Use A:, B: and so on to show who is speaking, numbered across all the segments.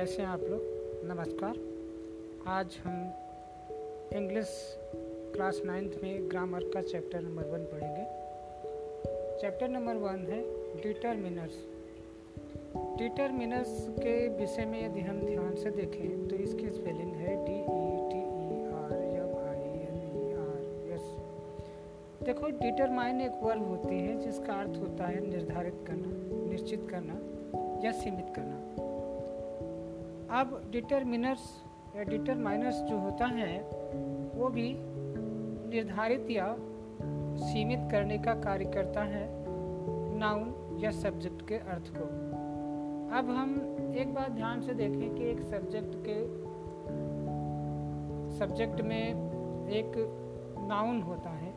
A: कैसे हैं आप लोग? नमस्कार। आज हम इंग्लिश क्लास नाइन्थ में ग्रामर का चैप्टर नंबर वन पढ़ेंगे। चैप्टर नंबर वन है डिटरमिनर्स डिटरमिनर्स के विषय में यदि हम ध्यान से देखें तो इसकी स्पेलिंग है D E T E R M I N E R S देखो डिटरमाइन एक वर्ब होती है जिसका अर्थ होता है निर्धारित करना, निश्चित करना या सीमित करना। अब डिटरमिनर्स या डिटरमाइनर्स जो होता है, वो भी निर्धारित या सीमित करने का कार्य करता है, नाउन या सब्जेक्ट के अर्थ को। अब हम एक बात ध्यान से देखें कि एक सब्जेक्ट के, सब्जेक्ट में एक नाउन होता है,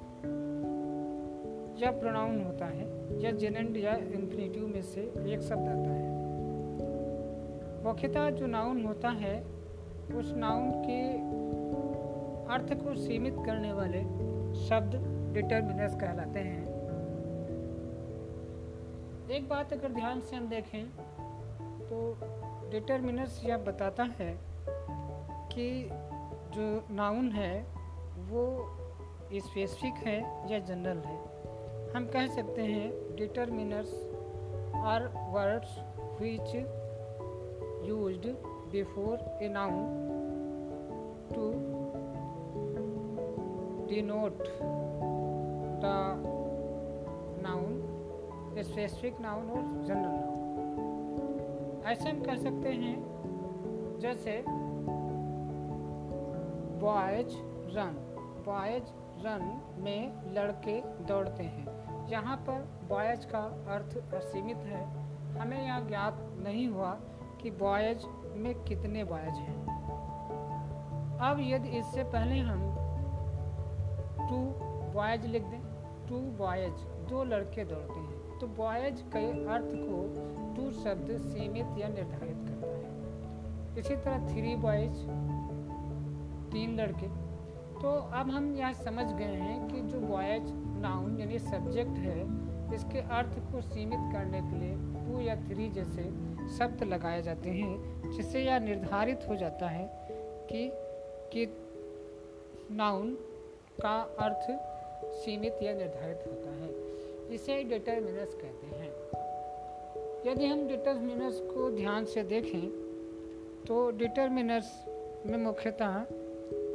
A: या प्रोनाउन होता है, या जेनेंड या इन्फिनेटिव में से एक शब्द आता है। मुख्यतः जो नाउन होता है, उस नाउन के अर्थ को सीमित करने वाले शब्द डिटर्मिनर्स कहलाते हैं। एक बात अगर ध्यान से हम देखें तो डिटर्मिनर्स यह बताता है कि जो नाउन है, वो स्पेसिफिक है या जनरल है। हम कह सकते हैं determiners are words which used before a noun to denote the noun specific noun और जनरल नाउन ऐसे हम कह सकते हैं, जैसे बॉयज़ रन बॉयज़ रन में लड़के दौड़ते हैं। यहाँ पर बॉयज़ का अर्थ असीमित है, हमें यह ज्ञात नहीं हुआ कि बॉयज़ में कितने बॉयज़ हैं। अब यदि इससे पहले हम टू बॉयज़ लिख दें टू बॉयज़, दो लड़के दौड़ते हैं तो बॉयज़ के अर्थ को टू शब्द सीमित या निर्धारित करता है। इसी तरह थ्री बॉयज़, तीन लड़के। तो अब हम यह समझ गए हैं कि जो बॉयज़ नाउन यानी सब्जेक्ट है, इसके अर्थ को सीमित करने के लिए टू या थ्री जैसे शब्द लगाए जाते हैं, जिससे यह निर्धारित हो जाता है कि कि नाउन का अर्थ सीमित या निर्धारित होता है। इसे डिटर्मिनस कहते हैं। यदि हम डिटर्मिनस को ध्यान से देखें तो डिटर्मिनस में मुख्यतः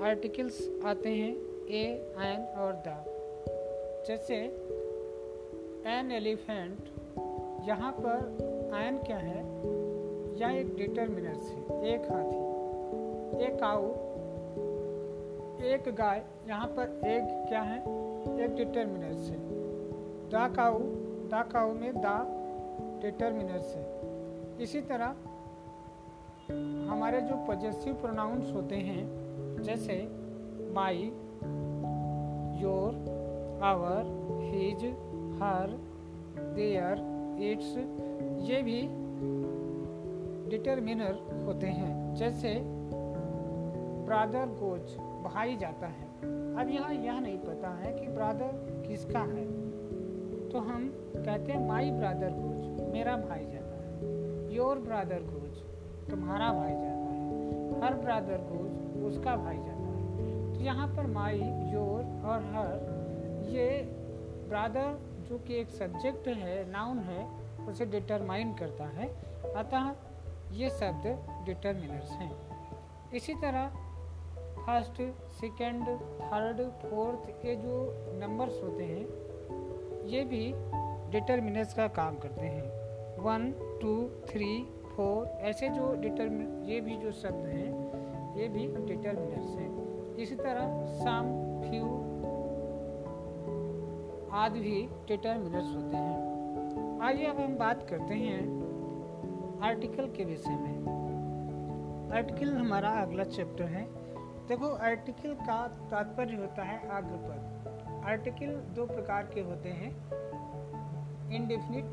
A: आर्टिकल्स आते हैं, ए, एन और द। जैसे, एन एलिफेंट, यहाँ पर एन क्या है? या एक डिटर्मिनर्स है, एक हाथी, एक काऊ एक गाय। यहाँ पर एक क्या है? एक डिटर्मिनर्स है। दा काऊ दा काऊ में दा डिटर्मिनर्स है। इसी तरह हमारे जो पॉजिटिव प्रोनाउंस होते हैं, जैसे my your our his her their its ये भी डिटरमिनर होते हैं, जैसे ब्रादर गोज भाई जाता है। अब यहाँ यह नहीं पता है कि ब्रादर किसका है। तो हम कहते हैं माई ब्रादर गोज मेरा भाई जाता है। योर ब्रादर गोज तुम्हारा भाई जाता है। हर ब्रादर गोज उसका भाई जाता है। तो यहाँ पर माई योर और हर ये ब्रादर जो कि एक सब्जेक्ट है नाउन है, उसे डिटरमाइन करता है। अतः ये शब्द डिटर्मिनर्स हैं। इसी तरह फ़र्स्ट सेकेंड थर्ड फोर्थ ये जो नंबर्स होते हैं, ये भी डिटर्मिनर्स का काम करते हैं। वन टू थ्री फोर ऐसे जो डिटर्मिन ये भी जो शब्द हैं, ये भी डिटर्मिनर्स हैं। इसी तरह सम फ्यू आदि भी डिटर्मिनर्स होते हैं। आइए अब हम बात करते हैं आर्टिकल के विषय में। आर्टिकल हमारा अगला चैप्टर है। देखो, आर्टिकल का तात्पर्य होता है अग्रपद आर्टिकल दो प्रकार के होते हैं। इनडिफिनिट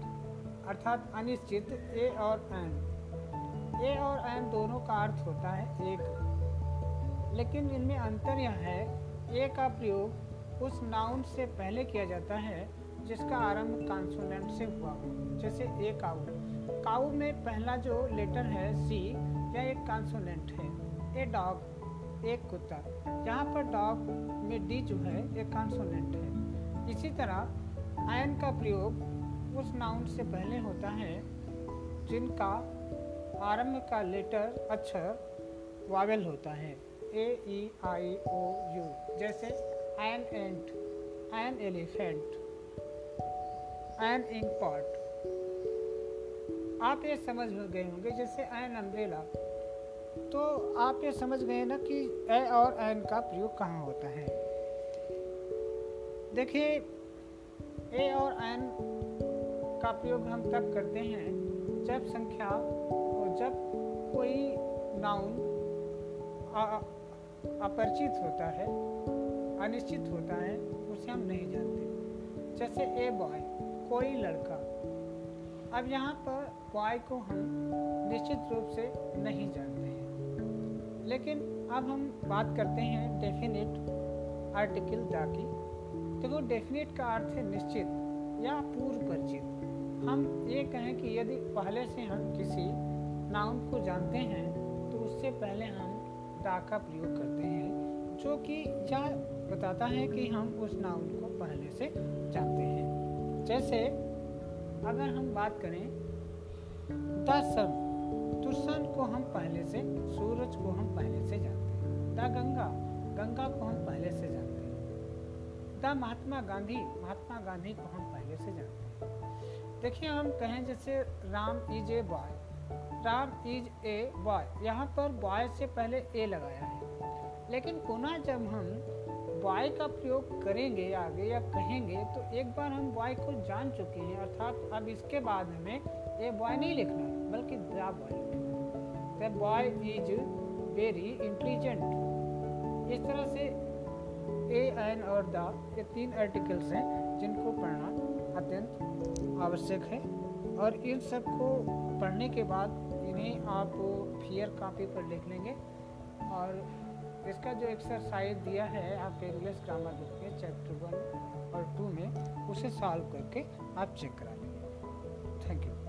A: अर्थात अनिश्चित, ए और एन। ए और एन दोनों का अर्थ होता है एक। लेकिन इनमें अंतर यह है, ए का प्रयोग उस नाउन से पहले किया जाता है, जिसका आरंभ कॉन्सोनेंट से हुआ हो जैसे ए काऊ। काऊ में पहला जो लेटर है सी यह एक कॉन्सोनेंट है। ए डॉग, एक कुत्ता। यहाँ पर डॉग में डी जो है, एक कॉन्सोनेंट है। इसी तरह आयन का प्रयोग उस नाउन से पहले होता है, जिनका आरंभ का लेटर अक्षर वावेल होता है। A E I O U जैसे an ant an elephant an inkpot आप ये समझ गए होंगे, जैसे एन अम्ब्रेला तो आप ये समझ गए ना कि ए और एन का प्रयोग कहाँ होता है? देखिए, ए और एन का प्रयोग हम तब करते हैं जब संख्या और जब कोई नाउन अपरिचित होता है। अनिश्चित होता है, उसे हम नहीं जानते। जैसे ए बॉय कोई लड़का। अब यहाँ पर बॉय को हम निश्चित रूप से नहीं जानते हैं। लेकिन अब हम बात करते हैं डेफिनेट आर्टिकल दा की तो वो डेफिनेट का अर्थ है निश्चित या पूर्व परिचित हम ये कहें कि यदि पहले से हम किसी नाउन को जानते हैं तो उससे पहले हम दा का प्रयोग करते हैं, जो कि यह बताता है कि हम उस नाउन को पहले से जानते हैं। जैसे, अगर हम बात करें द सन तो सन को हम पहले से, सूरज को हम पहले से जानते हैं। द गंगा गंगा को हम पहले से जानते हैं। द महात्मा गांधी महात्मा गांधी को हम पहले से जानते हैं। देखिए, हम कहें जैसे, Ram is a boy. Ram is a boy. यहाँ पर बॉय से पहले ए लगाया है। लेकिन पुनः जब हम बॉय का प्रयोग करेंगे आगे या कहेंगे तो एक बार हम बॉय को जान चुके हैं, अर्थात अब इसके बाद हमें ए बॉय नहीं लिखना, बल्कि the boy the boy is very intelligent इस तरह से ए एन और द ये तीन आर्टिकल्स हैं, जिनको पढ़ना अत्यंत आवश्यक है। और इन सबको पढ़ने के बाद इन्हें आप फियर कापी पर लिख लेंगे। और इसका जो एक्सरसाइज दिया है, आप इंग्लिश ग्रामर बुक में चैप्टर वन और टू में, उसे सॉल्व करके आप चेक करा लेंगे थैंक यू